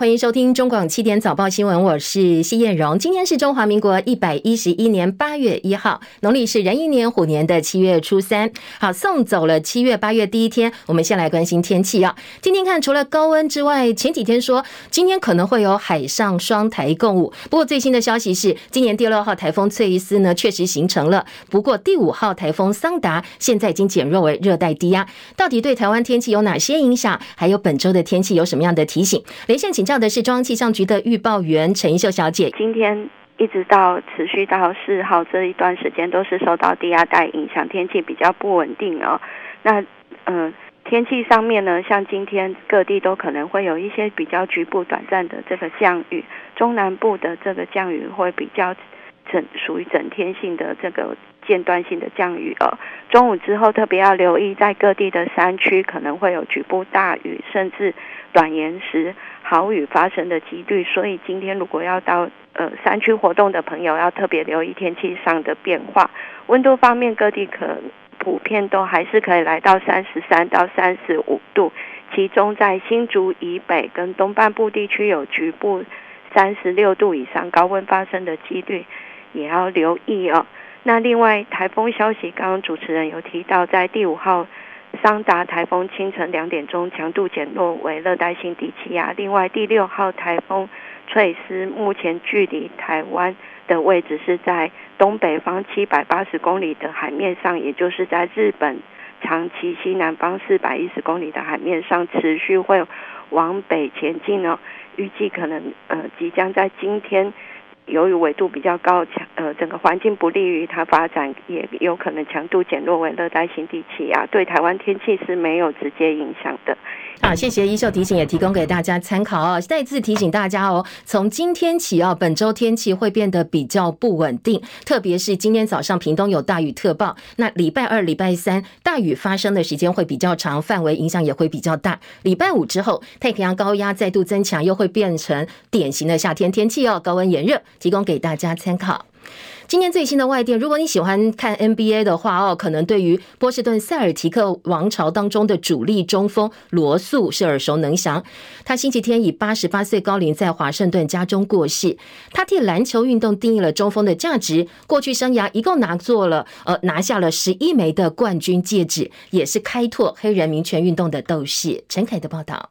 欢迎收听中广七点早报新闻，我是谢燕荣。今天是中华民国一百一十一年八月一号，农历是壬寅年虎年的七月初三。好，送走了七月八月第一天，我们先来关心天气啊。今天看，除了高温之外，前几天说今天可能会有海上双台共舞。不过最新的消息是，今年第六号台风翠丝呢确实形成了。不过第五号台风桑达现在已经减弱为热带低压，到底对台湾天气有哪些影响？还有本周的天气有什么样的提醒？连线请。这样的是中央气象局的预报员陈秀小姐。今天一直到持续到四号这一段时间，都是受到低压带影响，天气比较不稳定哦。那嗯、呃，天气上面呢，像今天各地都可能会有一些比较局部短暂的这个降雨，中南部的这个降雨会比较整属于整天性的这个间断性的降雨哦。中午之后特别要留意，在各地的山区可能会有局部大雨，甚至短延时。豪雨发生的几率，所以今天如果要到呃山区活动的朋友，要特别留意天气上的变化。温度方面，各地可普遍都还是可以来到三十三到三十五度，其中在新竹以北跟东半部地区有局部三十六度以上高温发生的几率，也要留意哦。那另外台风消息，刚刚主持人有提到，在第五号。桑达台风清晨两点钟强度减弱为热带性低气压。另外，第六号台风翠丝目前距离台湾的位置是在东北方七百八十公里的海面上，也就是在日本长崎西南方四百一十公里的海面上，持续会往北前进哦。预计可能呃即将在今天。由于纬度比较高，强呃，整个环境不利于它发展，也有可能强度减弱为热带性低气压，对台湾天气是没有直接影响的。好，谢谢怡秀提醒，也提供给大家参考哦。再次提醒大家哦，从今天起哦，本周天气会变得比较不稳定，特别是今天早上屏东有大雨特报。那礼拜二、礼拜三大雨发生的时间会比较长，范围影响也会比较大。礼拜五之后，太平洋高压再度增强，又会变成典型的夏天天气哦，高温炎热，提供给大家参考。今天最新的外电，如果你喜欢看 NBA 的话哦，可能对于波士顿塞尔提克王朝当中的主力中锋罗素是耳熟能详。他星期天以八十八岁高龄在华盛顿家中过世。他替篮球运动定义了中锋的价值，过去生涯一共拿做了呃拿下了十一枚的冠军戒指，也是开拓黑人民权运动的斗士。陈凯的报道。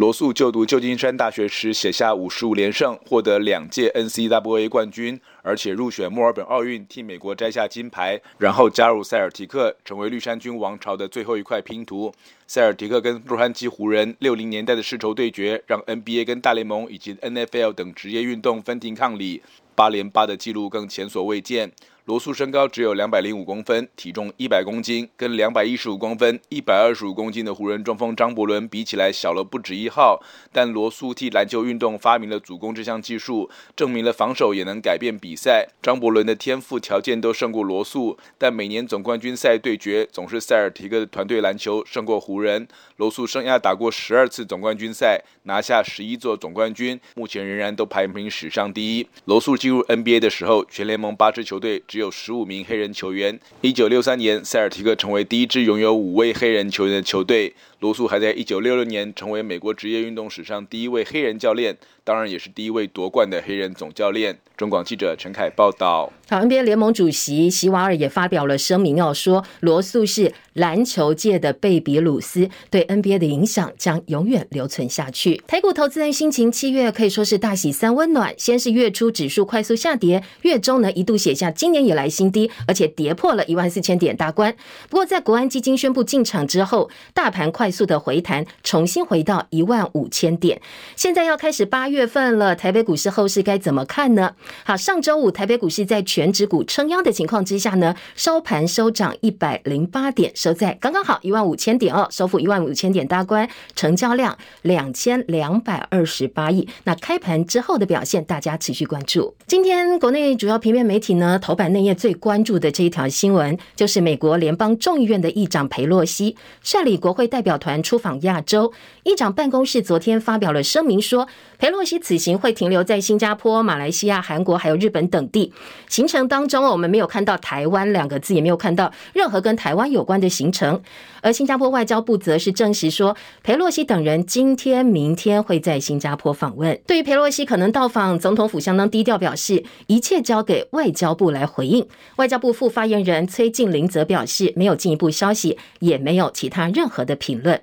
罗素就读旧金山大学时写下五十五连胜，获得两届 NCAA 冠军，而且入选墨尔本奥运，替美国摘下金牌，然后加入塞尔提克，成为绿衫军王朝的最后一块拼图。塞尔提克跟洛杉矶湖人六零年代的世仇对决，让 NBA 跟大联盟以及 NFL 等职业运动分庭抗礼，八连八的纪录更前所未见。罗素身高只有两百零五公分，体重一百公斤，跟两百一十五公分、一百二十五公斤的湖人中锋张伯伦比起来小了不止一号。但罗素替篮球运动发明了主攻这项技术，证明了防守也能改变比赛。张伯伦的天赋条件都胜过罗素，但每年总冠军赛对决总是塞尔提克的团队篮球胜过湖人。罗素生涯打过十二次总冠军赛，拿下十一座总冠军，目前仍然都排名史上第一。罗素进入 NBA 的时候，全联盟八支球队只有十五名黑人球员。一九六三年，塞尔提克成为第一支拥有五位黑人球员的球队。罗素还在一九六六年成为美国职业运动史上第一位黑人教练，当然也是第一位夺冠的黑人总教练。中广记者陈凯报道。好，NBA 联盟主席席瓦尔也发表了声明，要说罗素是篮球界的贝比鲁斯，对 NBA 的影响将永远留存下去。台股投资人心情七月可以说是大喜三温暖，先是月初指数快速下跌，月中呢一度写下今年以来新低，而且跌破了一万四千点大关。不过在国安基金宣布进场之后，大盘快速的回弹，重新回到一万五千点。现在要开始八月份了，台北股市后市该怎么看呢？好，上周五台北股市在全指股撑腰的情况之下呢，收盘收涨一百零八点，收在刚刚好一万五千点哦，收复一万五千点大关，成交量两千两百二十八亿。那开盘之后的表现，大家持续关注。今天国内主要平面媒体呢，头版内页最关注的这一条新闻，就是美国联邦众议院的议长佩洛西率领国会代表团出访亚洲。议长办公室昨天发表了声明说，佩洛西此行会停留在新加坡、马来西亚、韩国还有日本等地。行程当中，我们没有看到台湾两个字，也没有看到任何跟台湾有关的行程。而新加坡外交部则是证实说，裴洛西等人今天、明天会在新加坡访问。对于裴洛西可能到访总统府，相当低调，表示一切交给外交部来回应。外交部副发言人崔静林则表示，没有进一步消息，也没有其他任何的评论。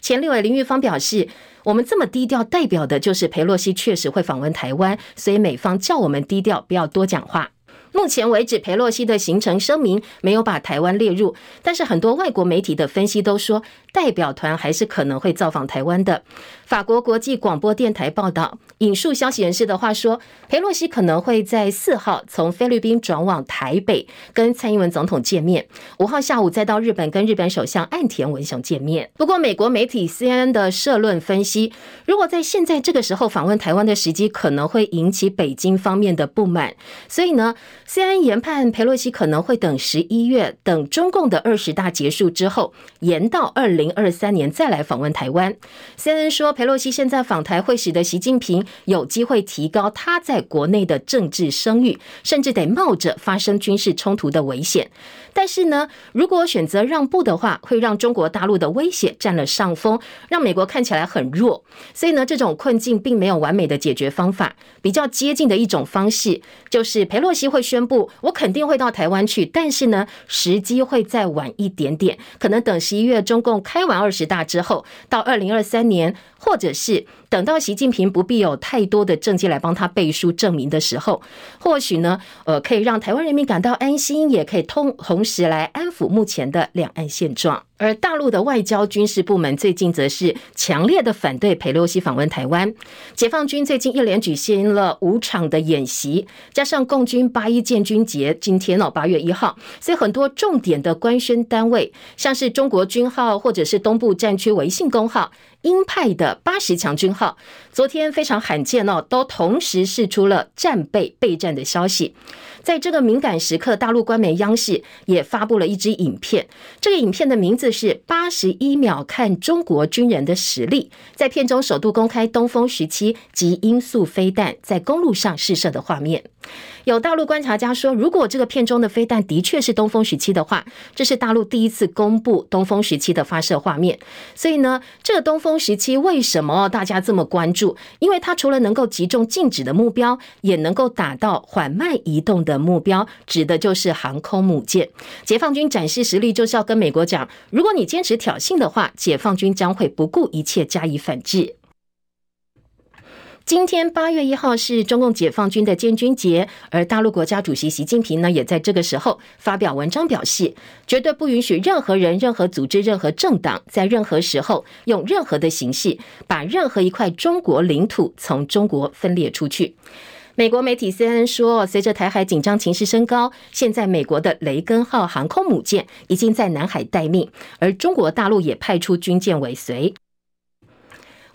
前立委林玉芳表示，我们这么低调，代表的就是裴洛西确实会访问台湾，所以美方叫我们低调，不要多讲话。目前为止，佩洛西的行程声明没有把台湾列入，但是很多外国媒体的分析都说，代表团还是可能会造访台湾的。法国国际广播电台报道，引述消息人士的话说，佩洛西可能会在四号从菲律宾转往台北，跟蔡英文总统见面；五号下午再到日本跟日本首相岸田文雄见面。不过，美国媒体 CNN 的社论分析，如果在现在这个时候访问台湾的时机，可能会引起北京方面的不满，所以呢。CNN 研判，佩洛西可能会等十一月，等中共的二十大结束之后，延到二零二三年再来访问台湾。CNN 说，裴洛西现在访台会使得习近平有机会提高他在国内的政治声誉，甚至得冒着发生军事冲突的危险。但是呢，如果选择让步的话，会让中国大陆的威胁占了上风，让美国看起来很弱。所以呢，这种困境并没有完美的解决方法。比较接近的一种方式，就是裴洛西会宣布，我肯定会到台湾去，但是呢，时机会再晚一点点，可能等十一月中共开完二十大之后，到二零二三年。或者是等到习近平不必有太多的政绩来帮他背书证明的时候，或许呢，呃，可以让台湾人民感到安心，也可以通同时来安抚目前的两岸现状。而大陆的外交军事部门最近则是强烈的反对裴洛西访问台湾。解放军最近一连举行了五场的演习，加上共军八一建军节，今天哦八月一号，所以很多重点的官宣单位，像是中国军号或者是东部战区维信公号。鹰派的八十强军，好昨天非常罕见哦，都同时释出了战备备战的消息。在这个敏感时刻，大陆官媒央视也发布了一支影片，这个影片的名字是《八十一秒看中国军人的实力》。在片中首度公开东风十七及音速飞弹在公路上试射的画面。有大陆观察家说，如果这个片中的飞弹的确是东风十七的话，这是大陆第一次公布东风十七的发射画面。所以呢，这个东风十七为什么大家这么关注？因为它除了能够集中静止的目标，也能够达到缓慢移动的目标，指的就是航空母舰。解放军展示实力，就是要跟美国讲，如果你坚持挑衅的话，解放军将会不顾一切加以反制。今天八月一号是中共解放军的建军节，而大陆国家主席习近平呢，也在这个时候发表文章，表示绝对不允许任何人、任何组织、任何政党在任何时候用任何的形式把任何一块中国领土从中国分裂出去。美国媒体 CNN 说，随着台海紧张情势升高，现在美国的雷根号航空母舰已经在南海待命，而中国大陆也派出军舰尾随。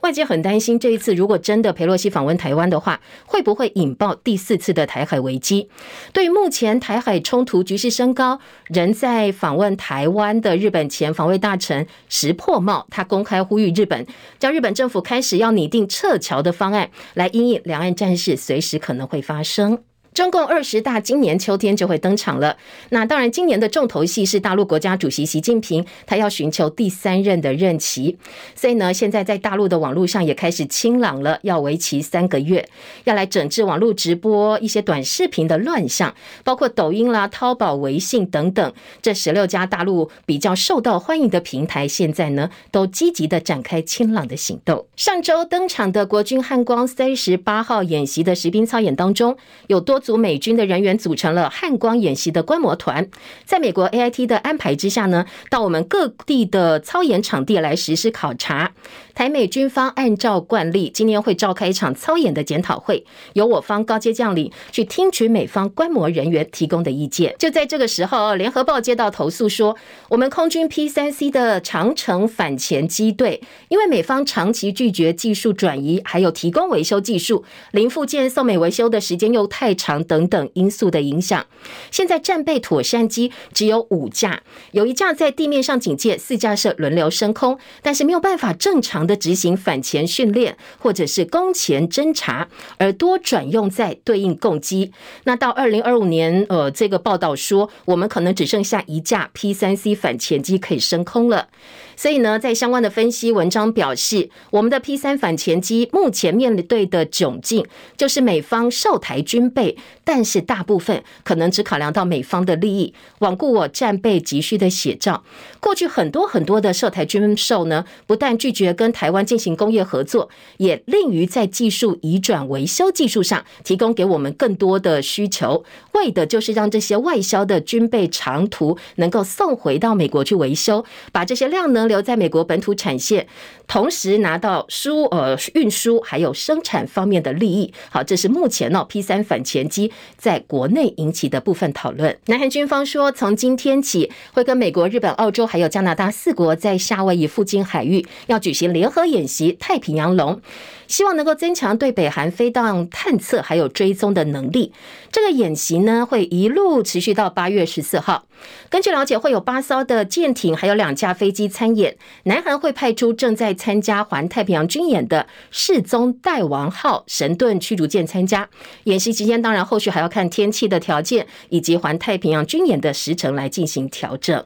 外界很担心，这一次如果真的佩洛西访问台湾的话，会不会引爆第四次的台海危机？对于目前台海冲突局势升高，仍在访问台湾的日本前防卫大臣石破茂，他公开呼吁日本，叫日本政府开始要拟定撤侨的方案，来因应两岸战事随时可能会发生。中共二十大今年秋天就会登场了。那当然，今年的重头戏是大陆国家主席习近平，他要寻求第三任的任期。所以呢，现在在大陆的网络上也开始清朗了，要为期三个月，要来整治网络直播一些短视频的乱象，包括抖音啦、淘宝、微信等等这十六家大陆比较受到欢迎的平台，现在呢都积极的展开清朗的行动。上周登场的国军汉光三十八号演习的实兵操演当中，有多组美军的人员组成了汉光演习的观摩团，在美国 AIT 的安排之下呢，到我们各地的操演场地来实施考察。台美军方按照惯例，今年会召开一场操演的检讨会，由我方高阶将领去听取美方观摩人员提供的意见。就在这个时候，联合报接到投诉说，我们空军 P 三 C 的长城反潜机队，因为美方长期拒绝技术转移，还有提供维修技术，零附件送美维修的时间又太长。等等因素的影响。现在战备妥善机只有五架，有一架在地面上警戒，四架是轮流升空，但是没有办法正常的执行反潜训练或者是攻前侦查，而多转用在对应攻击。那到二零二五年，呃，这个报道说，我们可能只剩下一架 P 三 C 反潜机可以升空了。所以呢，在相关的分析文章表示，我们的 P 三反潜机目前面对的窘境，就是美方售台军备，但是大部分可能只考量到美方的利益，罔顾我战备急需的写照。过去很多很多的售台军售呢，不但拒绝跟台湾进行工业合作，也吝于在技术移转维修技术上提供给我们更多的需求，为的就是让这些外销的军备长途能够送回到美国去维修，把这些量呢。留在美国本土产线，同时拿到输呃运输还有生产方面的利益。好，这是目前呢 P 三反潜机在国内引起的部分讨论。南韩军方说，从今天起会跟美国、日本、澳洲还有加拿大四国在夏威夷附近海域要举行联合演习“太平洋龙”。希望能够增强对北韩飞弹探测还有追踪的能力。这个演习呢，会一路持续到八月十四号。根据了解，会有八艘的舰艇，还有两架飞机参演。南韩会派出正在参加环太平洋军演的世宗大王号神盾驱逐舰参加。演习期间，当然后续还要看天气的条件以及环太平洋军演的时程来进行调整。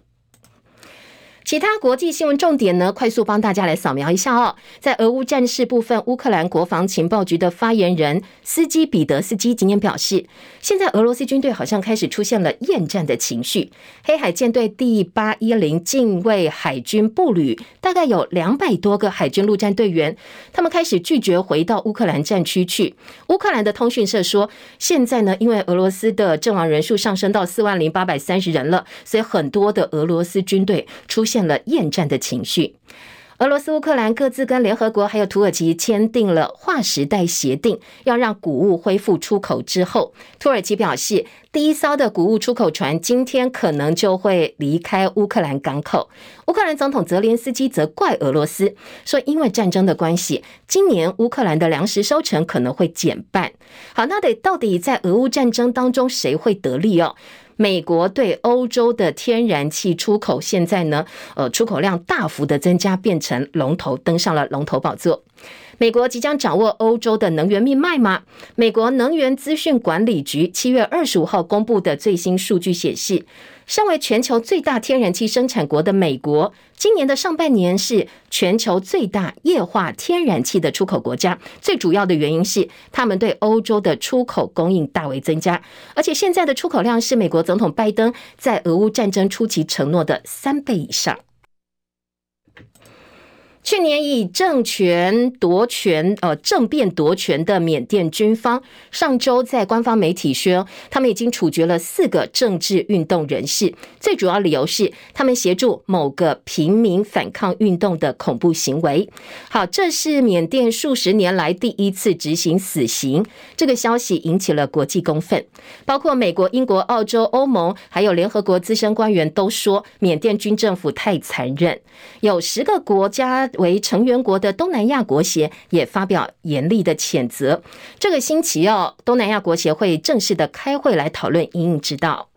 其他国际新闻重点呢？快速帮大家来扫描一下哦。在俄乌战事部分，乌克兰国防情报局的发言人斯基彼得斯基今天表示，现在俄罗斯军队好像开始出现了厌战的情绪。黑海舰队第八一零近卫海军步旅大概有两百多个海军陆战队员，他们开始拒绝回到乌克兰战区去。乌克兰的通讯社说，现在呢，因为俄罗斯的阵亡人数上升到四万零八百三十人了，所以很多的俄罗斯军队出现了厌战的情绪。俄罗斯、乌克兰各自跟联合国还有土耳其签订了划时代协定，要让谷物恢复出口之后，土耳其表示，第一艘的谷物出口船今天可能就会离开乌克兰港口。乌克兰总统泽连斯基则怪俄罗斯，说因为战争的关系，今年乌克兰的粮食收成可能会减半。好，那得到底在俄乌战争当中谁会得利哦？美国对欧洲的天然气出口现在呢，呃，出口量大幅的增加，变成龙头，登上了龙头宝座。美国即将掌握欧洲的能源命脉吗？美国能源资讯管理局七月二十五号公布的最新数据显示。身为全球最大天然气生产国的美国，今年的上半年是全球最大液化天然气的出口国家。最主要的原因是他们对欧洲的出口供应大为增加，而且现在的出口量是美国总统拜登在俄乌战争初期承诺的三倍以上。去年以政权夺权，呃，政变夺权的缅甸军方，上周在官方媒体说，他们已经处决了四个政治运动人士，最主要理由是他们协助某个平民反抗运动的恐怖行为。好，这是缅甸数十年来第一次执行死刑，这个消息引起了国际公愤，包括美国、英国、澳洲、欧盟，还有联合国资深官员都说，缅甸军政府太残忍，有十个国家。为成员国的东南亚国协也发表严厉的谴责。这个星期哦，东南亚国协会正式的开会来讨论因应之道。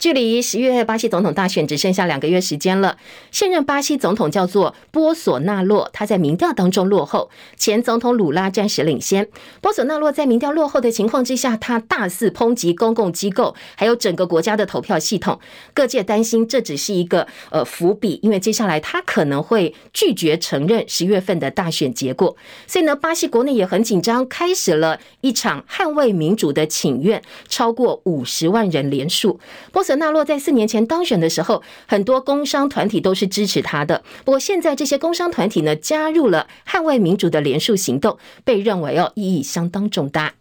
距离十月巴西总统大选只剩下两个月时间了。现任巴西总统叫做波索纳洛，他在民调当中落后，前总统鲁拉暂时领先。波索纳洛在民调落后的情况之下，他大肆抨击公共机构，还有整个国家的投票系统。各界担心这只是一个呃伏笔，因为接下来他可能会拒绝承认十月份的大选结果。所以呢，巴西国内也很紧张，开始了一场捍卫民主的请愿，超过五十万人连署。波索纳洛在四年前当选的时候，很多工商团体都是支持他的。不过现在这些工商团体呢，加入了捍卫民主的联署行动，被认为哦意义相当重大。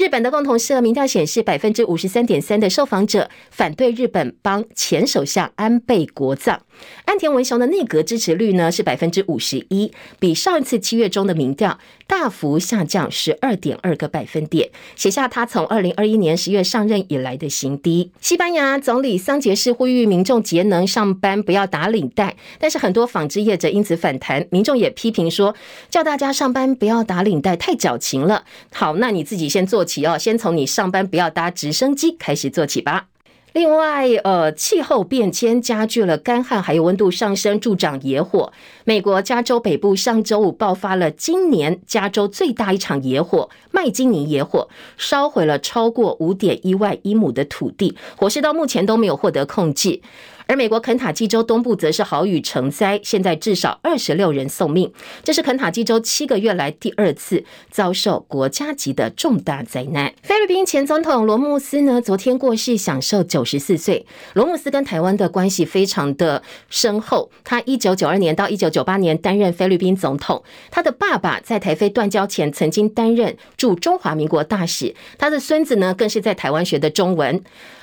日本的共同社民调显示，百分之五十三点三的受访者反对日本帮前首相安倍国葬。安田文雄的内阁支持率呢是百分之五十一，比上一次七月中的民调大幅下降十二点二个百分点，写下他从二零二一年十月上任以来的新低。西班牙总理桑杰士呼吁民众节能上班，不要打领带，但是很多纺织业者因此反弹，民众也批评说，叫大家上班不要打领带太矫情了。好，那你自己先做。起哦，先从你上班不要搭直升机开始做起吧。另外，呃，气候变迁加剧了干旱，还有温度上升，助长野火。美国加州北部上周五爆发了今年加州最大一场野火——麦金尼野火，烧毁了超过五点一万英亩的土地，火势到目前都没有获得控制。而美国肯塔基州东部则是豪雨成灾，现在至少二十六人送命。这是肯塔基州七个月来第二次遭受国家级的重大灾难。菲律宾前总统罗慕斯呢，昨天过世，享寿九十四岁。罗慕斯跟台湾的关系非常的深厚，他一九九二年到一九九八年担任菲律宾总统，他的爸爸在台菲断交前曾经担任驻中华民国大使，他的孙子呢更是在台湾学的中文。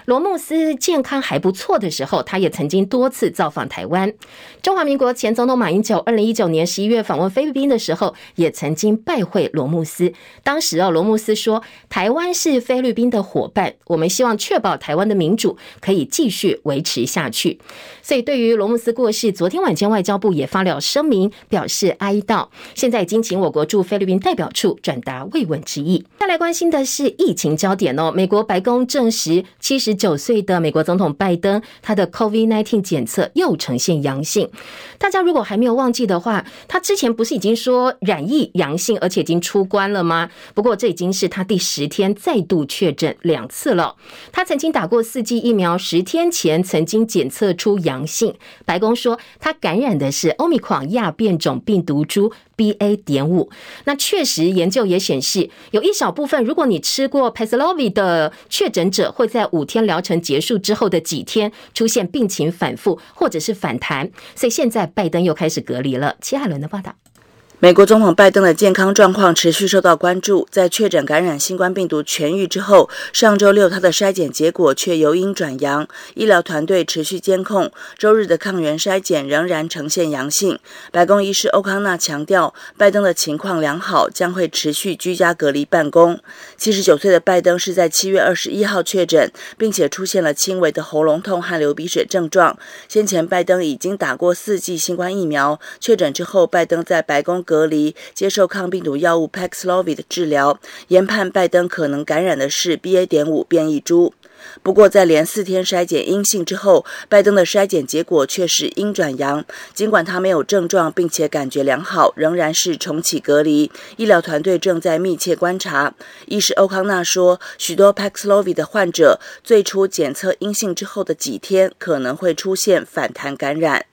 罗慕斯健康还不错的时候，他也曾经多次造访台湾。中华民国前总统马英九二零一九年十一月访问菲律宾的时候，也曾经拜会罗慕斯。当时啊，罗慕斯说：“台湾是菲律宾的伙伴，我们希望确保台湾的民主可以继续维持下去。”所以，对于罗慕斯过世，昨天晚间外交部也发了声明，表示哀悼。现在已经请我国驻菲律宾代表处转达慰问之意。再来关心的是疫情焦点哦，美国白宫证实七十。九岁的美国总统拜登，他的 COVID-19 检测又呈现阳性。大家如果还没有忘记的话，他之前不是已经说染疫阳性，而且已经出关了吗？不过这已经是他第十天再度确诊两次了。他曾经打过四剂疫苗，十天前曾经检测出阳性。白宫说他感染的是欧米狂亚变种病毒株。BA. 点五，那确实研究也显示，有一小部分，如果你吃过 Paxlovid 的确诊者，会在五天疗程结束之后的几天出现病情反复或者是反弹，所以现在拜登又开始隔离了。齐海伦的报道。美国总统拜登的健康状况持续受到关注。在确诊感染新冠病毒痊愈之后，上周六他的筛检结果却由阴转阳，医疗团队持续监控。周日的抗原筛检仍然呈现阳性。白宫医师欧康纳强调，拜登的情况良好，将会持续居家隔离办公。七十九岁的拜登是在七月二十一号确诊，并且出现了轻微的喉咙痛和流鼻血症状。先前拜登已经打过四剂新冠疫苗，确诊之后，拜登在白宫。隔离接受抗病毒药物 Paxlovid 的治疗，研判拜登可能感染的是 BA. 点五变异株。不过，在连四天筛检阴性之后，拜登的筛检结果却是阴转阳。尽管他没有症状，并且感觉良好，仍然是重启隔离。医疗团队正在密切观察。医师欧康纳说，许多 Paxlovid 的患者最初检测阴性之后的几天，可能会出现反弹感染。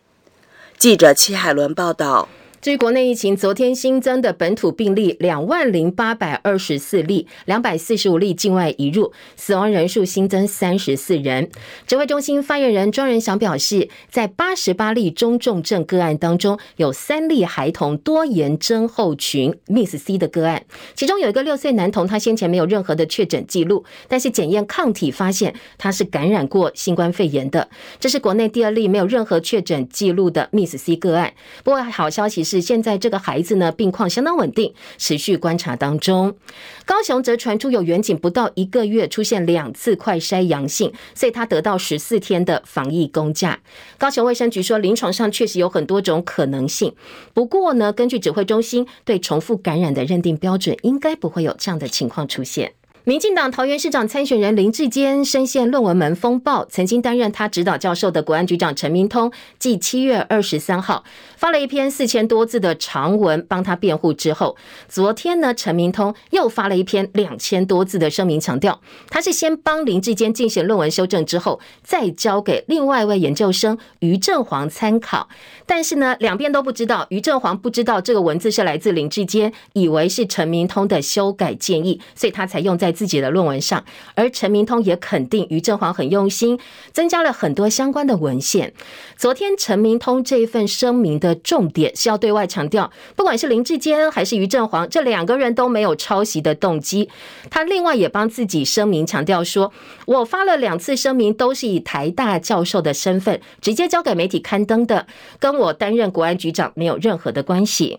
记者戚海伦报道。至于国内疫情，昨天新增的本土病例两万零八百二十四例，两百四十五例境外移入，死亡人数新增三十四人。指挥中心发言人庄人祥表示，在八十八例中重症个案当中，有三例孩童多延症候群 Miss C 的个案，其中有一个六岁男童，他先前没有任何的确诊记录，但是检验抗体发现他是感染过新冠肺炎的。这是国内第二例没有任何确诊记录的 Miss C 个案。不过好消息是。现在这个孩子呢，病况相当稳定，持续观察当中。高雄则传出有远景不到一个月出现两次快筛阳性，所以他得到十四天的防疫公假。高雄卫生局说，临床上确实有很多种可能性，不过呢，根据指挥中心对重复感染的认定标准，应该不会有这样的情况出现。民进党桃园市长参选人林志坚深陷论文门风暴，曾经担任他指导教授的国安局长陈明通，继七月二十三号发了一篇四千多字的长文帮他辩护之后，昨天呢，陈明通又发了一篇两千多字的声明，强调他是先帮林志坚进行论文修正之后，再交给另外一位研究生于正煌参考。但是呢，两边都不知道，于正煌不知道这个文字是来自林志坚，以为是陈明通的修改建议，所以他才用在。自己的论文上。而陈明通也肯定于正煌很用心，增加了很多相关的文献。昨天陈明通这一份声明的重点是要对外强调，不管是林志坚还是于正煌，这两个人都没有抄袭的动机。他另外也帮自己声明强调说，我发了两次声明，都是以台大教授的身份直接交给媒体刊登的，跟我担任国安局长没有任何的关系。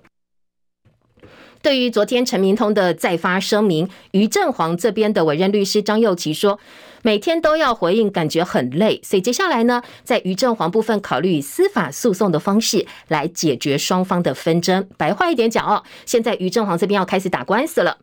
对于昨天陈明通的再发声明，于正煌这边的委任律师张又棋说，每天都要回应，感觉很累，所以接下来呢，在于正煌部分考虑以司法诉讼的方式来解决双方的纷争。白话一点讲哦，现在于正煌这边要开始打官司了。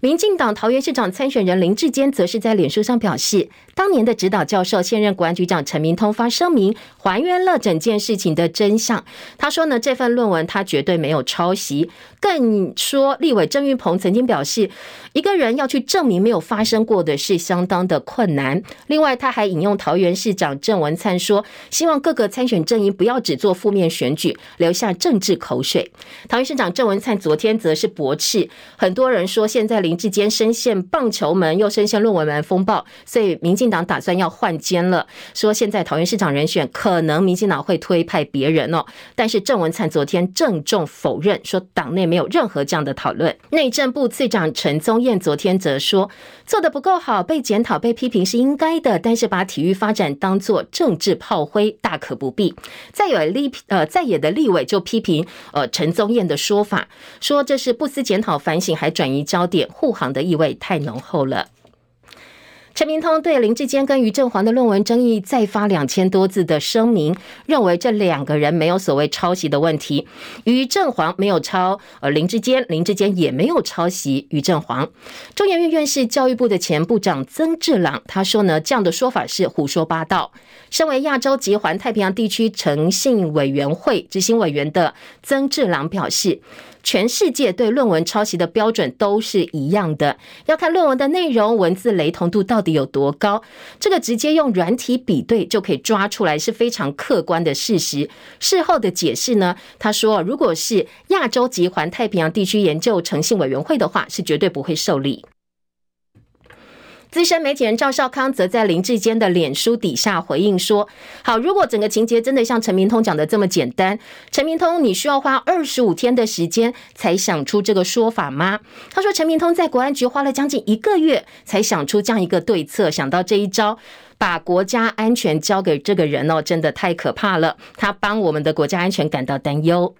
民进党桃园市长参选人林志坚则是在脸书上表示，当年的指导教授现任国安局长陈明通发声明，还原了整件事情的真相。他说呢，这份论文他绝对没有抄袭，更说立委郑玉鹏曾经表示，一个人要去证明没有发生过的事，相当的困难。另外，他还引用桃园市长郑文灿说：“希望各个参选阵营不要只做负面选举，留下政治口水。”桃园市长郑文灿昨天则是驳斥，很多人说现在林志坚深陷棒球门，又深陷论文门风暴，所以民进党打算要换监了。说现在桃园市长人选可可能民进党会推派别人哦，但是郑文灿昨天郑重否认，说党内没有任何这样的讨论。内政部次长陈宗彦昨天则说，做的不够好，被检讨、被批评。是应该的，但是把体育发展当作政治炮灰，大可不必。再有立呃在野的立委就批评呃陈宗彦的说法，说这是不思检讨反省，还转移焦点，护航的意味太浓厚了。陈明通对林志坚跟于振煌的论文争议再发两千多字的声明，认为这两个人没有所谓抄袭的问题。于振煌没有抄，呃，林志坚，林志坚也没有抄袭于振煌。中研院院士、教育部的前部长曾志朗他说呢，这样的说法是胡说八道。身为亚洲及环太平洋地区诚信委员会执行委员的曾志朗表示。全世界对论文抄袭的标准都是一样的，要看论文的内容、文字雷同度到底有多高。这个直接用软体比对就可以抓出来，是非常客观的事实。事后的解释呢？他说，如果是亚洲及环太平洋地区研究诚信委员会的话，是绝对不会受理。资深媒体人赵少康则在林志坚的脸书底下回应说：“好，如果整个情节真的像陈明通讲的这么简单，陈明通你需要花二十五天的时间才想出这个说法吗？”他说：“陈明通在国安局花了将近一个月才想出这样一个对策，想到这一招，把国家安全交给这个人哦，真的太可怕了。他帮我们的国家安全感到担忧。”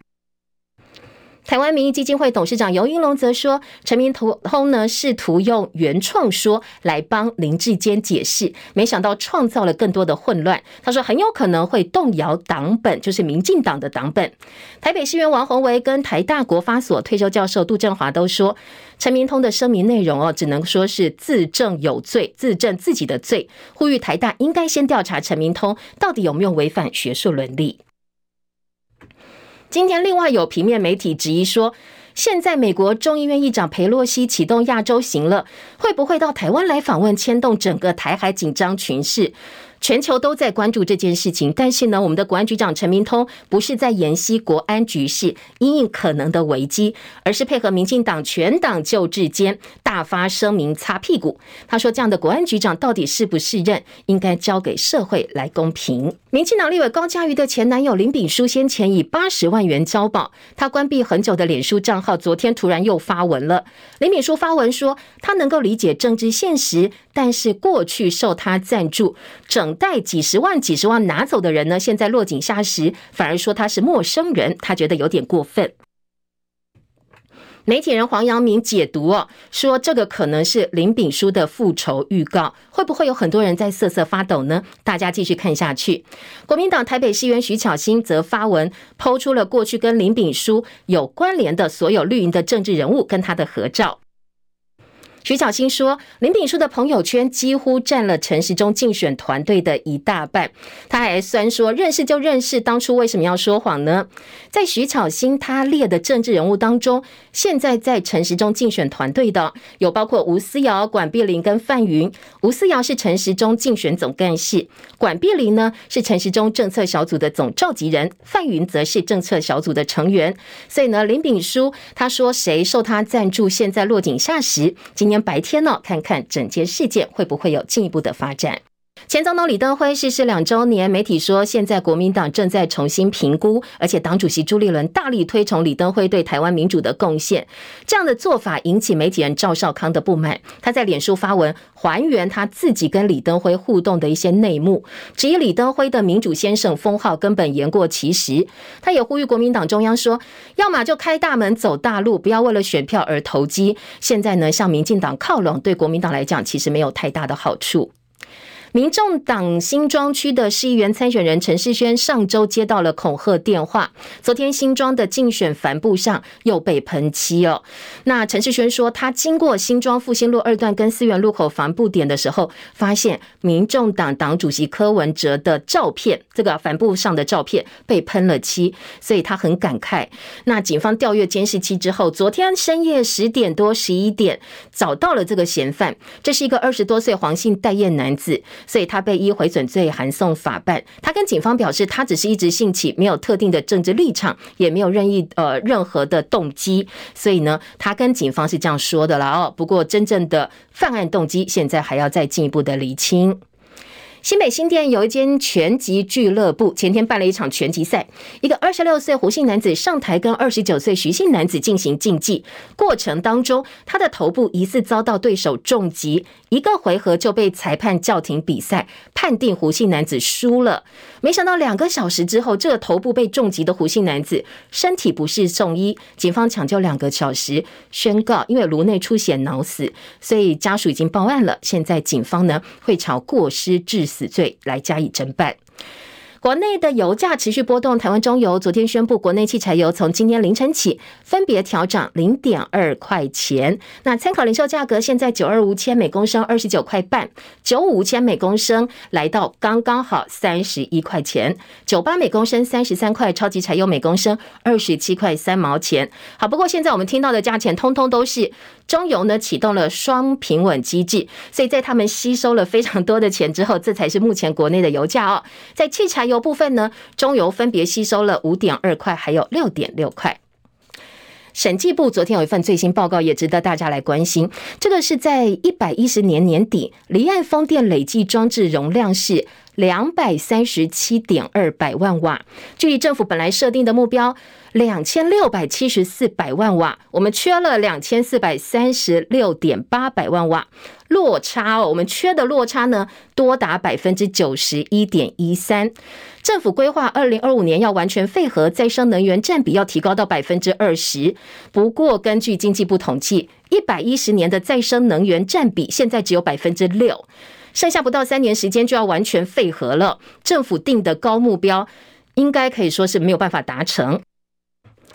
台湾民意基金会董事长游云龙则说，陈明通呢试图用原创说来帮林志坚解释，没想到创造了更多的混乱。他说很有可能会动摇党本，就是民进党的党本。台北市员王鸿薇跟台大国发所退休教授杜正华都说，陈明通的声明内容哦，只能说是自证有罪，自证自己的罪，呼吁台大应该先调查陈明通到底有没有违反学术伦理。今天，另外有平面媒体质疑说，现在美国众议院议长佩洛西启动亚洲行了，会不会到台湾来访问，牵动整个台海紧张局势？全球都在关注这件事情，但是呢，我们的国安局长陈明通不是在研析国安局势，因应可能的危机，而是配合民进党全党就质监，大发声明擦屁股。他说：“这样的国安局长到底是不是任，应该交给社会来公平。”民进党立委高嘉瑜的前男友林炳书先前以八十万元交保，他关闭很久的脸书账号，昨天突然又发文了。林炳书发文说，他能够理解政治现实，但是过去受他赞助整。袋几十万、几十万拿走的人呢？现在落井下石，反而说他是陌生人，他觉得有点过分。媒体人黄阳明解读哦，说这个可能是林炳书的复仇预告，会不会有很多人在瑟瑟发抖呢？大家继续看下去。国民党台北市议员徐巧芯则发文抛出了过去跟林炳书有关联的所有绿营的政治人物跟他的合照。徐巧芯说，林炳书的朋友圈几乎占了陈时中竞选团队的一大半。他还酸说，认识就认识，当初为什么要说谎呢？在徐巧芯他列的政治人物当中，现在在陈时中竞选团队的有包括吴思瑶、管碧玲跟范云。吴思瑶是陈时中竞选总干事，管碧玲呢是陈时中政策小组的总召集人，范云则是政策小组的成员。所以呢，林炳书他说谁受他赞助，现在落井下石。今天白天呢，看看整件事件会不会有进一步的发展。前总统李登辉逝世两周年，媒体说现在国民党正在重新评估，而且党主席朱立伦大力推崇李登辉对台湾民主的贡献。这样的做法引起媒体人赵少康的不满，他在脸书发文还原他自己跟李登辉互动的一些内幕，质疑李登辉的民主先生封号根本言过其实。他也呼吁国民党中央说，要么就开大门走大路，不要为了选票而投机。现在呢，向民进党靠拢，对国民党来讲其实没有太大的好处。民众党新庄区的市议员参选人陈世轩上周接到了恐吓电话，昨天新庄的竞选帆布上又被喷漆哦。那陈世轩说，他经过新庄复兴路二段跟思源路口帆布点的时候，发现民众党党主席柯文哲的照片，这个帆布上的照片被喷了漆，所以他很感慨。那警方调阅监视器之后，昨天深夜十点多、十一点找到了这个嫌犯，这是一个二十多岁黄姓待业男子。所以他被依毁损罪函送法办。他跟警方表示，他只是一直兴起，没有特定的政治立场，也没有任意呃任何的动机。所以呢，他跟警方是这样说的了哦。不过，真正的犯案动机，现在还要再进一步的厘清。新北新店有一间拳击俱乐部，前天办了一场拳击赛。一个二十六岁胡姓男子上台跟二十九岁徐姓男子进行竞技，过程当中他的头部疑似遭到对手重击，一个回合就被裁判叫停比赛，判定胡姓男子输了。没想到两个小时之后，这个头部被重击的胡姓男子身体不适送医，警方抢救两个小时，宣告因为颅内出血脑死，所以家属已经报案了。现在警方呢会朝过失致死罪来加以侦办。国内的油价持续波动，台湾中油昨天宣布，国内汽柴油从今天凌晨起分别调涨零点二块钱。那参考零售价格，现在九二五千每公升二十九块半，九五五千每公升来到刚刚好三十一块钱，九八每公升三十三块，超级柴油每公升二十七块三毛钱。好，不过现在我们听到的价钱，通通都是。中油呢启动了双平稳机制，所以在他们吸收了非常多的钱之后，这才是目前国内的油价哦。在汽柴油部分呢，中油分别吸收了五点二块，还有六点六块。审计部昨天有一份最新报告，也值得大家来关心。这个是在一百一十年年底，离岸风电累计装置容量是两百三十七点二百万瓦，距离政府本来设定的目标。两千六百七十四百万瓦，我们缺了两千四百三十六点八百万瓦，落差哦，我们缺的落差呢，多达百分之九十一点一三。政府规划二零二五年要完全废核，再生能源占比要提高到百分之二十。不过，根据经济部统计，一百一十年的再生能源占比现在只有百分之六，剩下不到三年时间就要完全废核了。政府定的高目标，应该可以说是没有办法达成。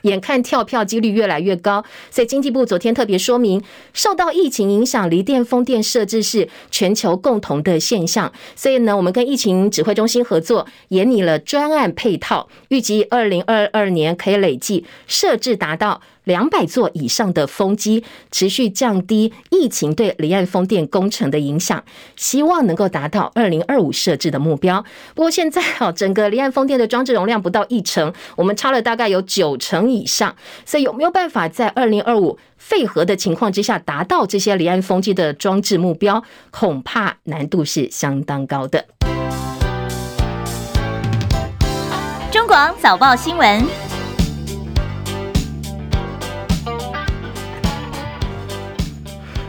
眼看跳票几率越来越高，所以经济部昨天特别说明，受到疫情影响，离电风电设置是全球共同的现象。所以呢，我们跟疫情指挥中心合作，研拟了专案配套，预计二零二二年可以累计设置达到。两百座以上的风机，持续降低疫情对离岸风电工程的影响，希望能够达到二零二五设置的目标。不过现在啊，整个离岸风电的装置容量不到一成，我们差了大概有九成以上，所以有没有办法在二零二五废核的情况之下达到这些离岸风机的装置目标，恐怕难度是相当高的。中广早报新闻。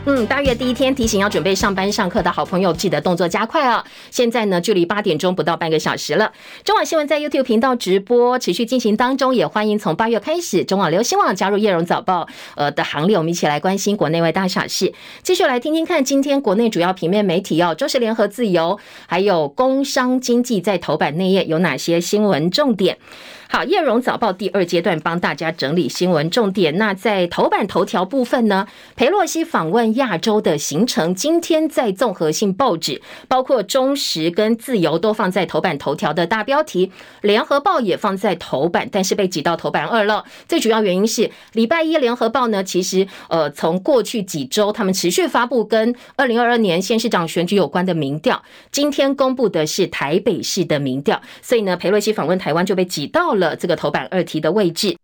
嗯，八月第一天提醒要准备上班上课的好朋友，记得动作加快哦。现在呢，距离八点钟不到半个小时了。中网新闻在 YouTube 频道直播持续进行当中，也欢迎从八月开始，中网流行网加入叶荣早报呃的行列，我们一起来关心国内外大小事。继续来听听看，今天国内主要平面媒体哦，中时联合、自由，还有工商经济在头版内页有哪些新闻重点？好，叶荣早报第二阶段帮大家整理新闻重点。那在头版头条部分呢，裴洛西访问亚洲的行程，今天在综合性报纸，包括中时跟自由都放在头版头条的大标题，联合报也放在头版，但是被挤到头版二了。最主要原因是礼拜一联合报呢，其实呃从过去几周他们持续发布跟二零二二年县市长选举有关的民调，今天公布的是台北市的民调，所以呢裴洛西访问台湾就被挤到了。了这个头版二题的位置。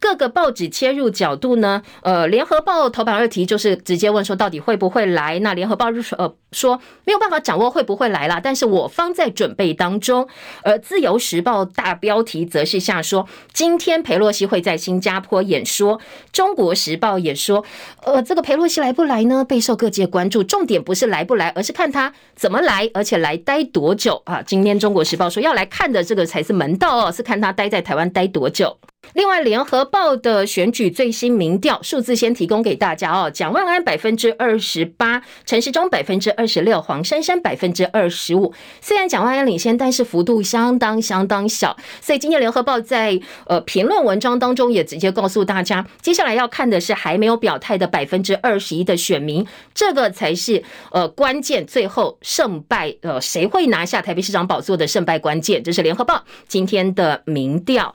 各个报纸切入角度呢，呃，联合报头版二题就是直接问说到底会不会来？那联合报就呃说没有办法掌握会不会来啦，但是我方在准备当中。而自由时报大标题则是下说，今天裴洛西会在新加坡演说。中国时报也说，呃，这个裴洛西来不来呢？备受各界关注。重点不是来不来，而是看他怎么来，而且来待多久啊？今天中国时报说要来看的这个才是门道哦，是看他待在台湾待多久。另外，联合报的选举最新民调数字先提供给大家哦。蒋万安百分之二十八，陈时中百分之二十六，黄珊珊百分之二十五。虽然蒋万安领先，但是幅度相当相当小。所以今天联合报在呃评论文章当中也直接告诉大家，接下来要看的是还没有表态的百分之二十一的选民，这个才是呃关键，最后胜败呃谁会拿下台北市长宝座的胜败关键。这是联合报今天的民调。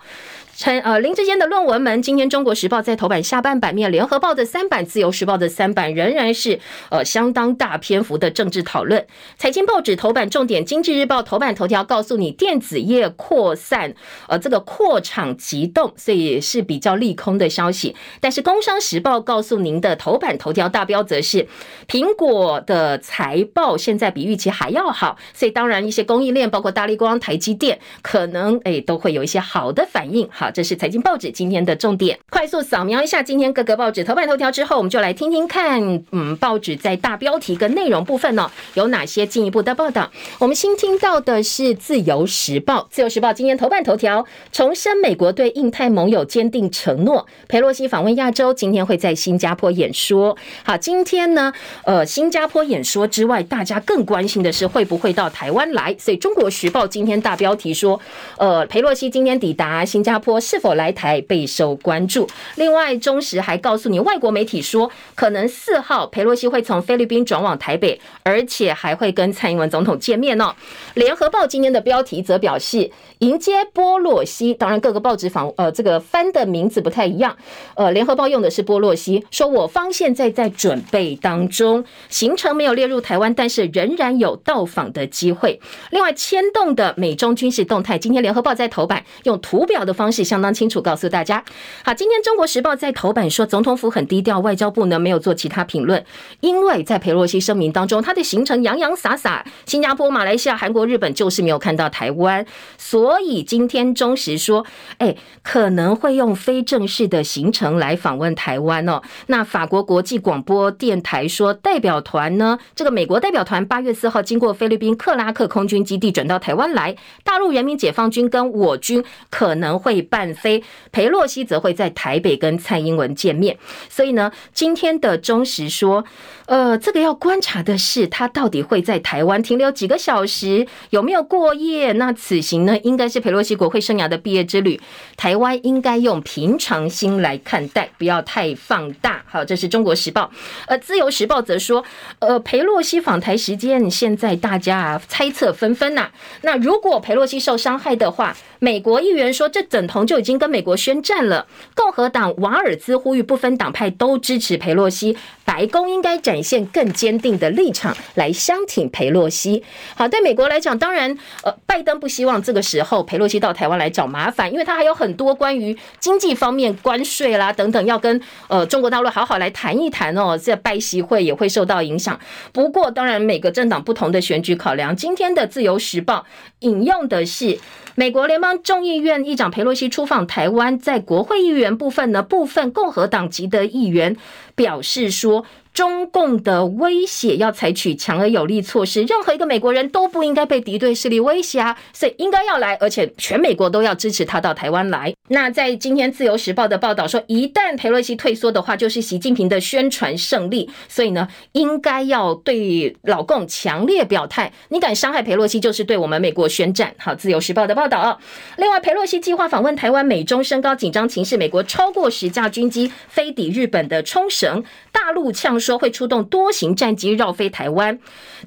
陈呃林志坚的论文门，今天《中国时报》在头版下半版面，《联合报》的三版，《自由时报》的三版，仍然是呃相当大篇幅的政治讨论。财经报纸头版重点，《经济日报》头版头条告诉你，电子业扩散，呃这个扩厂急动，所以是比较利空的消息。但是《工商时报》告诉您的头版头条大标则是，苹果的财报现在比预期还要好，所以当然一些供应链，包括大立光、台积电，可能诶都会有一些好的反应。好，这是财经报纸今天的重点。快速扫描一下今天各个报纸头版头条之后，我们就来听听看，嗯，报纸在大标题跟内容部分呢，有哪些进一步的报道。我们先听到的是《自由时报》，《自由时报》今天头版头条重申美国对印太盟友坚定承诺。裴洛西访问亚洲，今天会在新加坡演说。好，今天呢，呃，新加坡演说之外，大家更关心的是会不会到台湾来。所以，《中国时报》今天大标题说，呃，裴洛西今天抵达新加坡。是否来台备受关注。另外，中时还告诉你，外国媒体说，可能四号裴洛西会从菲律宾转往台北，而且还会跟蔡英文总统见面哦。联合报今天的标题则表示，迎接波洛西。当然，各个报纸访呃这个翻的名字不太一样。呃，联合报用的是波洛西，说我方现在在准备当中，行程没有列入台湾，但是仍然有到访的机会。另外，牵动的美中军事动态，今天联合报在头版用图表的方式。相当清楚，告诉大家。好，今天《中国时报》在头版说，总统府很低调，外交部呢没有做其他评论，因为在裴洛西声明当中，他的行程洋洋洒洒，新加坡、马来西亚、韩国、日本就是没有看到台湾，所以今天中时说，哎，可能会用非正式的行程来访问台湾哦。那法国国际广播电台说，代表团呢，这个美国代表团八月四号经过菲律宾克拉克空军基地转到台湾来，大陆人民解放军跟我军可能会。半飞，裴洛西则会在台北跟蔡英文见面，所以呢，今天的中时说，呃，这个要观察的是，他到底会在台湾停留几个小时，有没有过夜？那此行呢，应该是裴洛西国会生涯的毕业之旅，台湾应该用平常心来看待，不要太放大。好，这是中国时报，呃，自由时报则说，呃，裴洛西访台时间现在大家啊猜测纷纷呐。那如果裴洛西受伤害的话，美国议员说，这等同。就已经跟美国宣战了。共和党瓦尔兹呼吁不分党派都支持佩洛西，白宫应该展现更坚定的立场来相挺佩洛西。好，对美国来讲，当然，呃，拜登不希望这个时候佩洛西到台湾来找麻烦，因为他还有很多关于经济方面、关税啦等等，要跟呃中国大陆好好来谈一谈哦。这拜习会也会受到影响。不过，当然每个政党不同的选举考量。今天的自由时报引用的是。美国联邦众议院议长佩洛西出访台湾，在国会议员部分呢，部分共和党籍的议员表示说。中共的威胁要采取强而有力措施，任何一个美国人都不应该被敌对势力威胁啊，所以应该要来，而且全美国都要支持他到台湾来。那在今天自由时报的报道说，一旦裴洛西退缩的话，就是习近平的宣传胜利，所以呢，应该要对老共强烈表态，你敢伤害裴洛西，就是对我们美国宣战。好，自由时报的报道。另外，裴洛西计划访问台湾，美中升高紧张情势，美国超过十架军机飞抵日本的冲绳，大陆呛说会出动多型战机绕飞台湾。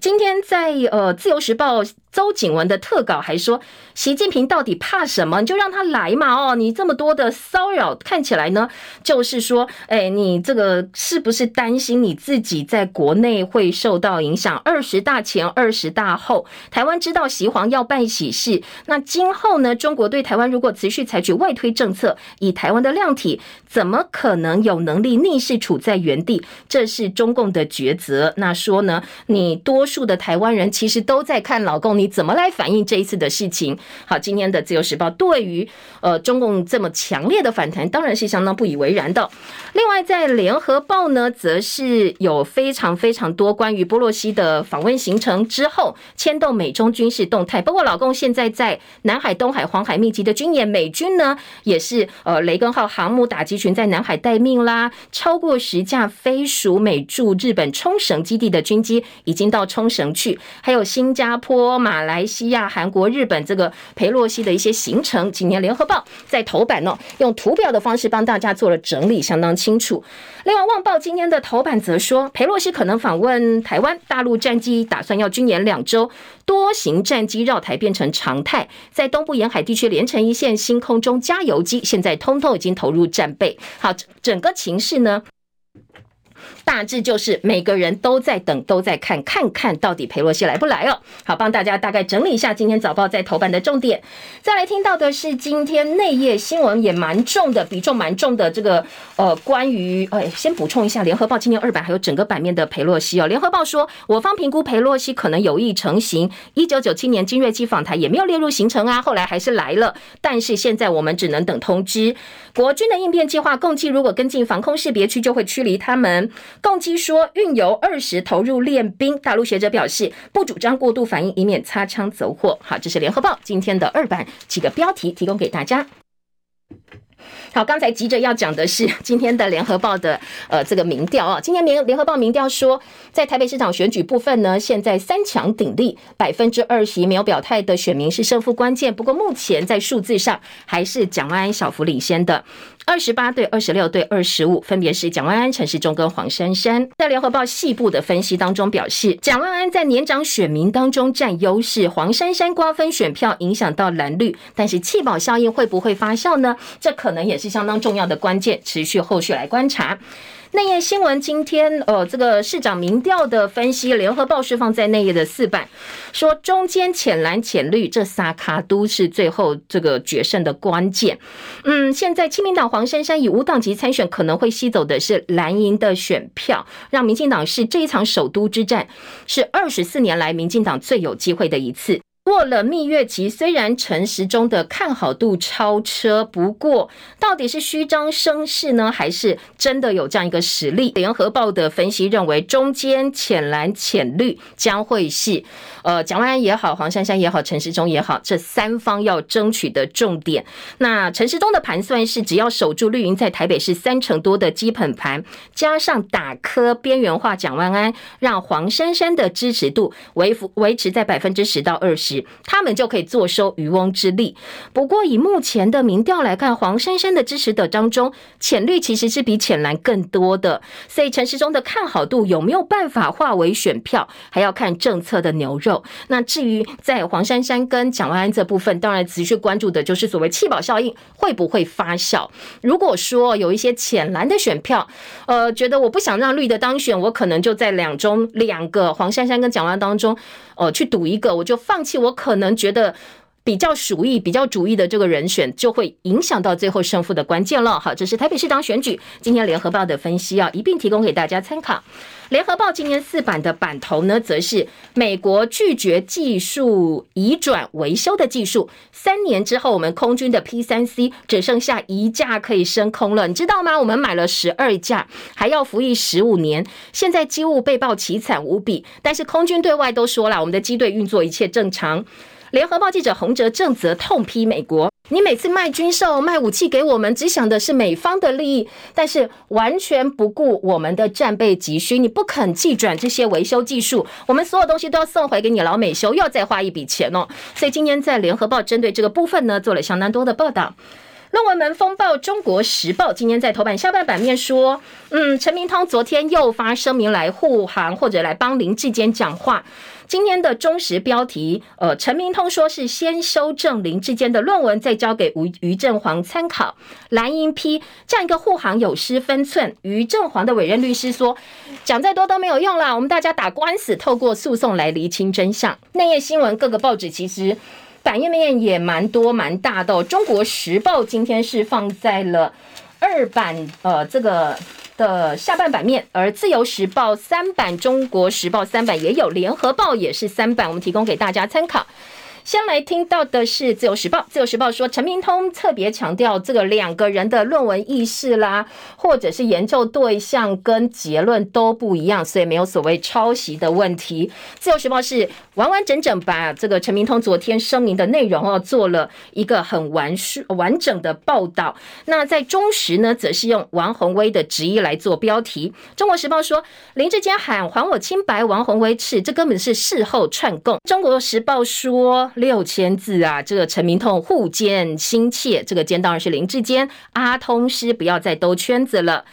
今天在呃《自由时报》邹景文的特稿还说，习近平到底怕什么？你就让他来嘛！哦，你这么多的骚扰，看起来呢，就是说，哎，你这个是不是担心你自己在国内会受到影响？二十大前、二十大后，台湾知道习黄要办喜事，那今后呢？中国对台湾如果持续采取外推政策，以台湾的量体，怎么可能有能力逆势处在原地？这是中共的抉择。那说呢，你多数的台湾人其实都在看老共，你怎么来反映这一次的事情？好，今天的自由时报对于呃中共这么强烈的反弹，当然是相当不以为然的。另外，在联合报呢，则是有非常非常多关于波洛西的访问行程之后牵动美中军事动态，包括老共现在在南海、东海、黄海密集的军演，美军呢也是呃雷根号航母打击群在南海待命啦，超过十架飞属美驻日本冲绳基地的军机已经到冲绳去，还有新加坡、马马来西亚、韩国、日本这个裴洛西的一些行程。今年联合报在头版呢，用图表的方式帮大家做了整理，相当清楚。另外，《旺报》今天的头版则说，裴洛西可能访问台湾，大陆战机打算要军演两周，多型战机绕台变成常态，在东部沿海地区连成一线，星空中加油机现在通通已经投入战备。好，整个情势呢？大致就是每个人都在等，都在看，看看到底裴洛西来不来哦。好，帮大家大概整理一下今天早报在头版的重点。再来听到的是今天内页新闻也蛮重的，比重蛮重的这个呃，关于哎，先补充一下，联合报今天二版还有整个版面的裴洛西哦。联合报说，我方评估裴洛西可能有意成行。一九九七年金瑞基访台也没有列入行程啊，后来还是来了，但是现在我们只能等通知。国军的应变计划，共计如果跟进防空识别区，就会驱离他们。共机说运油二十投入练兵，大陆学者表示不主张过度反应，以免擦枪走火。好，这是联合报今天的二版几个标题，提供给大家。好，刚才急着要讲的是今天的联合报的呃这个民调啊，今天联联合报民调说，在台北市长选举部分呢，现在三强鼎立，百分之二十没有表态的选民是胜负关键。不过目前在数字上还是蒋万安小幅领先的。二十八对二十六对二十五，分别是蒋万安、陈世忠跟黄珊珊。在联合报细部的分析当中表示，蒋万安在年长选民当中占优势，黄珊珊瓜分选票影响到蓝绿，但是弃保效应会不会发酵呢？这可能也是相当重要的关键，持续后续来观察。内页新闻今天，呃，这个市长民调的分析，联合报是放在内页的四版，说中间浅蓝浅绿这仨卡都是最后这个决胜的关键。嗯，现在亲民党黄珊珊以无党籍参选，可能会吸走的是蓝营的选票，让民进党是这一场首都之战，是二十四年来民进党最有机会的一次。过了蜜月期，虽然陈时中的看好度超车，不过到底是虚张声势呢，还是真的有这样一个实力？联合报的分析认为，中间浅蓝浅绿将会是呃蒋万安也好，黄珊珊也好，陈时中也好，这三方要争取的重点。那陈时中的盘算是，只要守住绿营在台北市三成多的基本盘，加上打磕边缘化蒋万安，让黄珊珊的支持度维维持在百分之十到二十。他们就可以坐收渔翁之利。不过，以目前的民调来看，黄珊珊的支持者当中，浅绿其实是比浅蓝更多的。所以，陈时中的看好度有没有办法化为选票，还要看政策的牛肉。那至于在黄珊珊跟蒋万安这部分，当然持续关注的就是所谓弃保效应会不会发酵。如果说有一些浅蓝的选票，呃，觉得我不想让绿的当选，我可能就在两中两个黄珊珊跟蒋万安当中。呃，去赌一个，我就放弃。我我可能觉得比较属意、比较主意的这个人选，就会影响到最后胜负的关键了。好，这是台北市长选举，今天联合报的分析啊，一并提供给大家参考。联合报今年四版的版头呢，则是美国拒绝技术移转维修的技术，三年之后，我们空军的 P 三 C 只剩下一架可以升空了，你知道吗？我们买了十二架，还要服役十五年，现在机务被曝凄惨无比，但是空军对外都说了，我们的机队运作一切正常。联合报记者洪哲正则痛批美国：“你每次卖军售、卖武器给我们，只想的是美方的利益，但是完全不顾我们的战备急需。你不肯寄转这些维修技术，我们所有东西都要送回给你老美修，又要再花一笔钱哦。所以今天在联合报针对这个部分呢，做了相当多的报道。论文门风暴，中国时报今天在头版下半版面说，嗯，陈明通昨天又发声明来护航或者来帮林志坚讲话。”今天的中时标题，呃，陈明通说是先修正林智坚的论文，再交给于于正煌参考。蓝营批这样一个护航有失分寸。于正煌的委任律师说，讲再多都没有用啦，我们大家打官司，透过诉讼来厘清真相。内页新闻各个报纸其实版页面也蛮多蛮大的，中国时报今天是放在了二版，呃，这个。的下半版面，而自由时报三版、中国时报三版也有，联合报也是三版，我们提供给大家参考。先来听到的是《自由时报》，《自由时报》说，陈明通特别强调，这个两个人的论文意识啦，或者是研究对象跟结论都不一样，所以没有所谓抄袭的问题。《自由时报》是完完整整把这个陈明通昨天声明的内容哦，做了一个很完书完整的报道。那在中时呢，则是用王宏威的质疑来做标题。《中国时报》说，林志坚喊还我清白，王宏威斥这根本是事后串供。《中国时报》说。六千字啊！这个陈明通互见心切，这个奸当然是林志坚。阿通师不要再兜圈子了。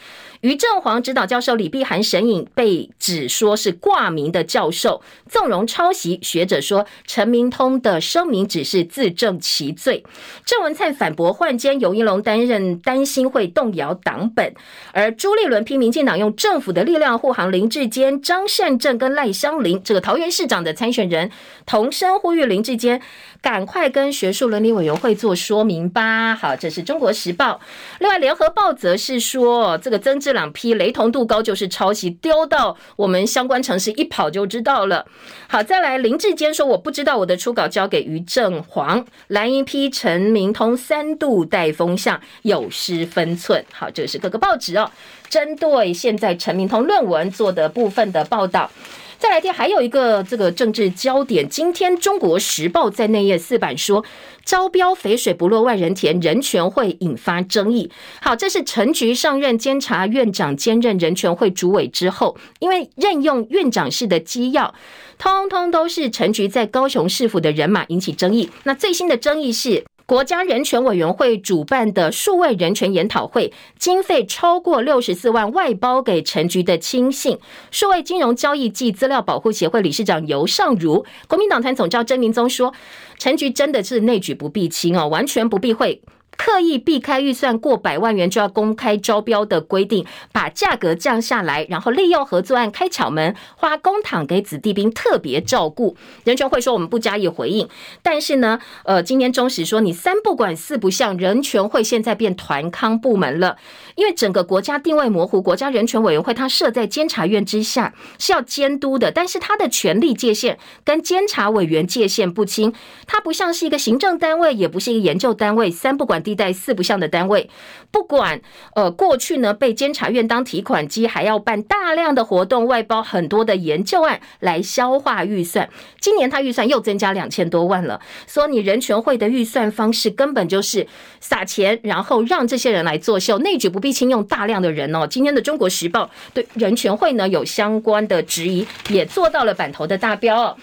于正煌指导教授李碧涵神隐被指说是挂名的教授，纵容抄袭。学者说陈明通的声明只是自证其罪。郑文灿反驳换监，游一龙担任担心会动摇党本，而朱立伦批民进党用政府的力量护航林志坚、张善政跟赖香伶这个桃园市长的参选人，同声呼吁林志坚。赶快跟学术伦理委员会做说明吧。好，这是中国时报。另外，联合报则是说，这个曾志两批雷同度高就是抄袭，丢到我们相关城市一跑就知道了。好，再来林志坚说，我不知道我的初稿交给于正煌。蓝一批陈明通三度带风向，有失分寸。好，这是各个报纸哦，针对现在陈明通论文做的部分的报道。再来听，还有一个这个政治焦点。今天《中国时报》在内页四版说，招标肥水不落外人田，人权会引发争议。好，这是陈菊上任监察院长，兼任人权会主委之后，因为任用院长室的机要，通通都是陈菊在高雄市府的人马，引起争议。那最新的争议是。国家人权委员会主办的数位人权研讨会，经费超过六十四万，外包给陈局的亲信。数位金融交易暨资料保护协会理事长尤尚儒，国民党团总召曾明宗说，陈局真的是内举不避亲哦，完全不避讳。刻意避开预算过百万元就要公开招标的规定，把价格降下来，然后利用合作案开巧门，花公帑给子弟兵特别照顾。人权会说我们不加以回应，但是呢，呃，今天中时说你三不管四不像，人权会现在变团康部门了，因为整个国家定位模糊，国家人权委员会它设在监察院之下是要监督的，但是它的权力界限跟监察委员界限不清，它不像是一个行政单位，也不是一个研究单位，三不管。地带四不像的单位，不管呃过去呢被监察院当提款机，还要办大量的活动，外包很多的研究案来消化预算。今年他预算又增加两千多万了，说你人权会的预算方式根本就是撒钱，然后让这些人来作秀，内举不必轻，用大量的人哦。今天的中国时报对人权会呢有相关的质疑，也做到了版头的大标哦。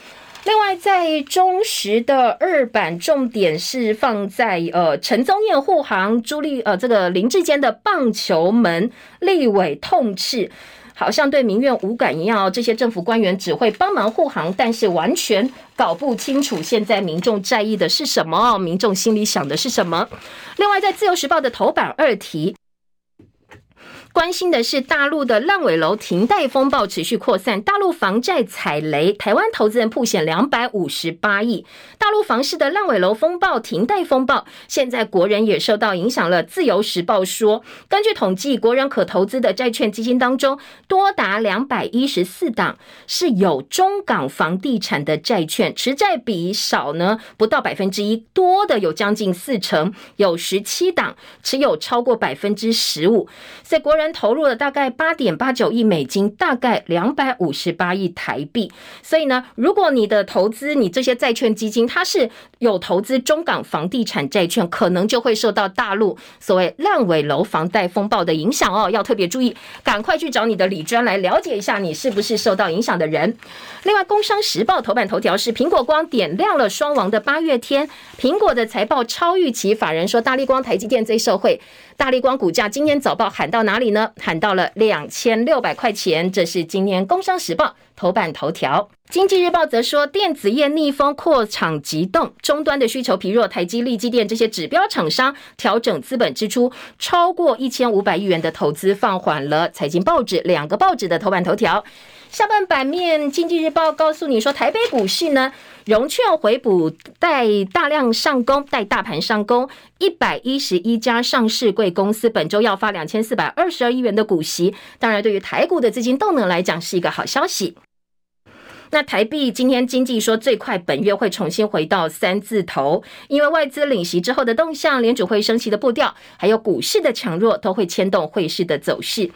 另外，在中时的二版，重点是放在呃陈宗彦护航朱立呃这个林志坚的棒球门，立委痛斥，好像对民怨无感一样哦。这些政府官员只会帮忙护航，但是完全搞不清楚现在民众在意的是什么，民众心里想的是什么。另外，在自由时报的头版二题。关心的是大陆的烂尾楼停贷风暴持续扩散，大陆房债踩雷，台湾投资人曝险两百五十八亿。大陆房市的烂尾楼风暴、停贷风暴，现在国人也受到影响了。自由时报说，根据统计，国人可投资的债券基金当中，多达两百一十四档是有中港房地产的债券，持债比少呢不到百分之一，多的有将近四成，有十七档持有超过百分之十五，所以国人。人投入了大概八点八九亿美金，大概两百五十八亿台币。所以呢，如果你的投资，你这些债券基金，它是有投资中港房地产债券，可能就会受到大陆所谓烂尾楼房贷风暴的影响哦，要特别注意，赶快去找你的理专来了解一下，你是不是受到影响的人。另外，《工商时报》头版头条是苹果光点亮了双王的八月天，苹果的财报超预期，法人说大立光、台积电最受惠。大立光股价今天早报喊到哪里呢？喊到了两千六百块钱，这是今天《工商时报》头版头条。经济日报则说，电子业逆风扩厂急冻，终端的需求疲弱，台积、力积电这些指标厂商调整资本支出，超过一千五百亿元的投资放缓了。财经报纸两个报纸的头版头条，下半版面，经济日报告诉你说，台北股市呢，融券回补带大量上攻，带大盘上攻，一百一十一家上市柜公司本周要发两千四百二十二亿元的股息，当然对于台股的资金动能来讲是一个好消息。那台币今天经济说最快本月会重新回到三字头，因为外资领息之后的动向、联储会升息的步调，还有股市的强弱，都会牵动汇市的走势。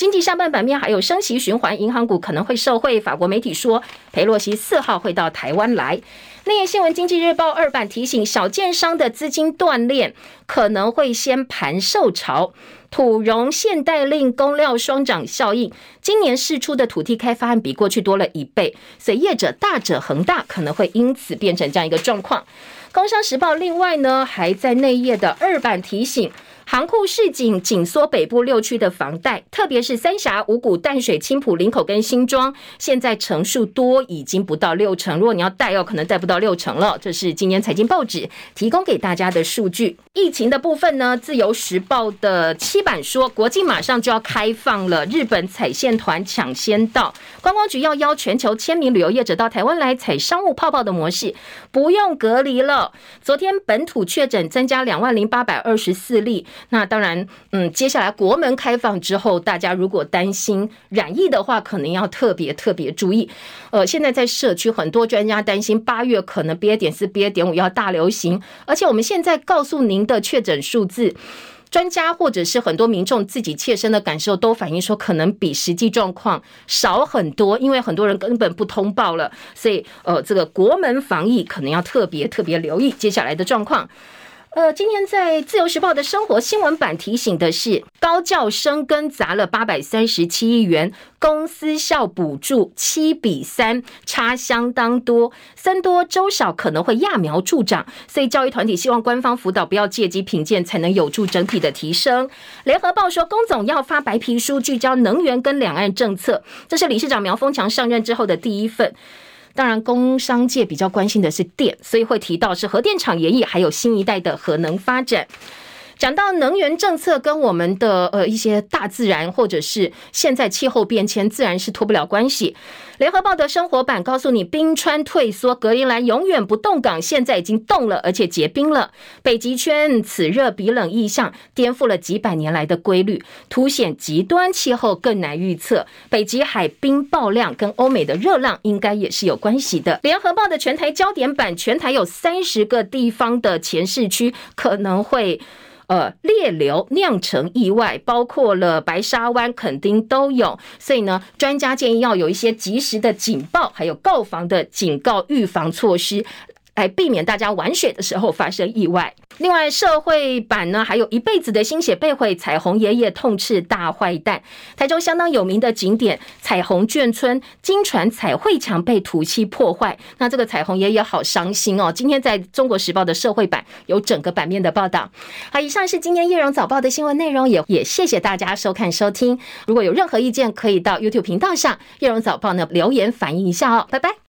经济上半版面还有升息循环，银行股可能会受惠。法国媒体说，裴洛西四号会到台湾来。内页新闻，经济日报二版提醒，小建商的资金断裂可能会先盘受潮。土融限贷令供料双涨效应，今年释出的土地开发案比过去多了一倍，所以业者大者恒大可能会因此变成这样一个状况。工商时报另外呢，还在内页的二版提醒。航库市井紧缩北部六区的房贷，特别是三峡、五股、淡水、青埔、林口跟新庄，现在成数多已经不到六成。如果你要贷，有可能贷不到六成了。这是今年财经报纸提供给大家的数据。疫情的部分呢，自由时报的七版说，国境马上就要开放了，日本采线团抢先到，观光局要邀全球千名旅游业者到台湾来采商务泡泡的模式，不用隔离了。昨天本土确诊增加两万零八百二十四例。那当然，嗯，接下来国门开放之后，大家如果担心染疫的话，可能要特别特别注意。呃，现在在社区，很多专家担心八月可能 BA 点四、BA 点五要大流行，而且我们现在告诉您的确诊数字，专家或者是很多民众自己切身的感受都反映说，可能比实际状况少很多，因为很多人根本不通报了，所以呃，这个国门防疫可能要特别特别留意接下来的状况。呃，今天在自由时报的生活新闻版提醒的是，高教生跟砸了八百三十七亿元，公司校补助七比三，差相当多，僧多粥少可能会揠苗助长，所以教育团体希望官方辅导不要借机评鉴，才能有助整体的提升。联合报说，工总要发白皮书，聚焦能源跟两岸政策，这是理事长苗丰强上任之后的第一份。当然，工商界比较关心的是电，所以会提到是核电厂延役，还有新一代的核能发展。讲到能源政策跟我们的呃一些大自然或者是现在气候变迁，自然是脱不了关系。联合报的生活版告诉你，冰川退缩，格陵兰永远不冻港，现在已经冻了，而且结冰了。北极圈此热彼冷异象，颠覆了几百年来的规律，凸显极端气候更难预测。北极海冰爆量跟欧美的热浪应该也是有关系的。联合报的全台焦点版，全台有三十个地方的前市区可能会。呃，裂流酿成意外，包括了白沙湾、垦丁都有，所以呢，专家建议要有一些及时的警报，还有告防的警告预防措施。来避免大家玩水的时候发生意外。另外，社会版呢，还有一辈子的心血被毁，彩虹爷爷痛斥大坏蛋。台中相当有名的景点彩虹眷村，惊传彩绘墙被土漆破坏。那这个彩虹爷爷好伤心哦。今天在中国时报的社会版有整个版面的报道。好，以上是今天叶荣早报的新闻内容，也也谢谢大家收看收听。如果有任何意见，可以到 YouTube 频道上叶荣早报呢留言反映一下哦。拜拜。